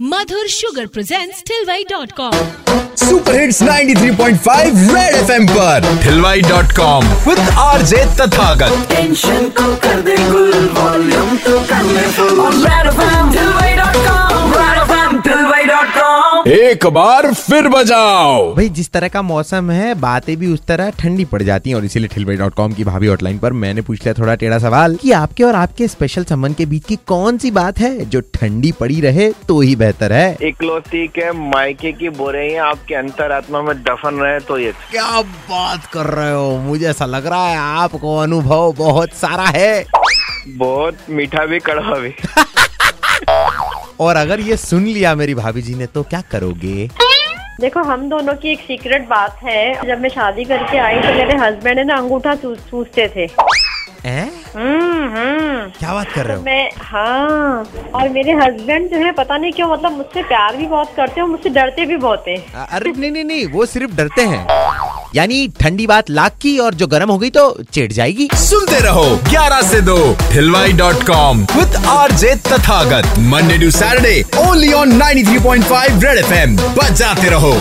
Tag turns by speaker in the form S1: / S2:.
S1: Madhur Sugar presents Tilway.com.
S2: Super hits 93.5 red FM पर।
S3: Tilway dot com with R J Tathagat
S4: tension को कर दे गुल volume तो कर ले फुल रेड एफएम
S3: एक बार फिर बजाओ।
S5: भाई जिस तरह का मौसम है बातें भी उस तरह ठंडी पड़ जाती हैं और इसीलिए ठिलवाई डॉट कॉम की भाभी हॉटलाइन पर मैंने पूछ लिया थोड़ा टेढ़ा सवाल कि आपके और आपके स्पेशल संबंध के बीच की कौन सी बात है जो ठंडी पड़ी रहे तो ही बेहतर है?
S6: इकलौती के मायके की बोरे आपके अंतरात्मा में दफन रहे तो ये
S5: क्या बात कर रहे हो? मुझे ऐसा लग रहा है आपको अनुभव बहुत सारा है।
S6: बहुत मीठा भी कड़वा भी।
S5: और अगर ये सुन लिया मेरी भाभी जी ने तो क्या करोगे?
S7: देखो हम दोनों की एक सीक्रेट बात है। जब मैं शादी करके आई तो मेरे हस्बैंड है ना अंगूठा चूसते थे। हम्म हम्म।
S5: क्या बात कर रहे
S7: तो
S5: हो?
S7: मैं हाँ। और मेरे हस्बैंड जो है पता नहीं क्यों मतलब मुझसे प्यार भी बहुत करते हैं और मुझसे डरते भी बहुत हैं।
S5: अरे नहीं नहीं नहीं वो सिर्फ़ डरते हैं। यानी ठंडी बात लाख की और जो गर्म हो गई तो चिढ़ जाएगी।
S3: सुनते रहो 11 से दो, Tilway dot com with R J Tathagat
S2: Monday to Saturday only on 93.5 red FM बजाते रहो।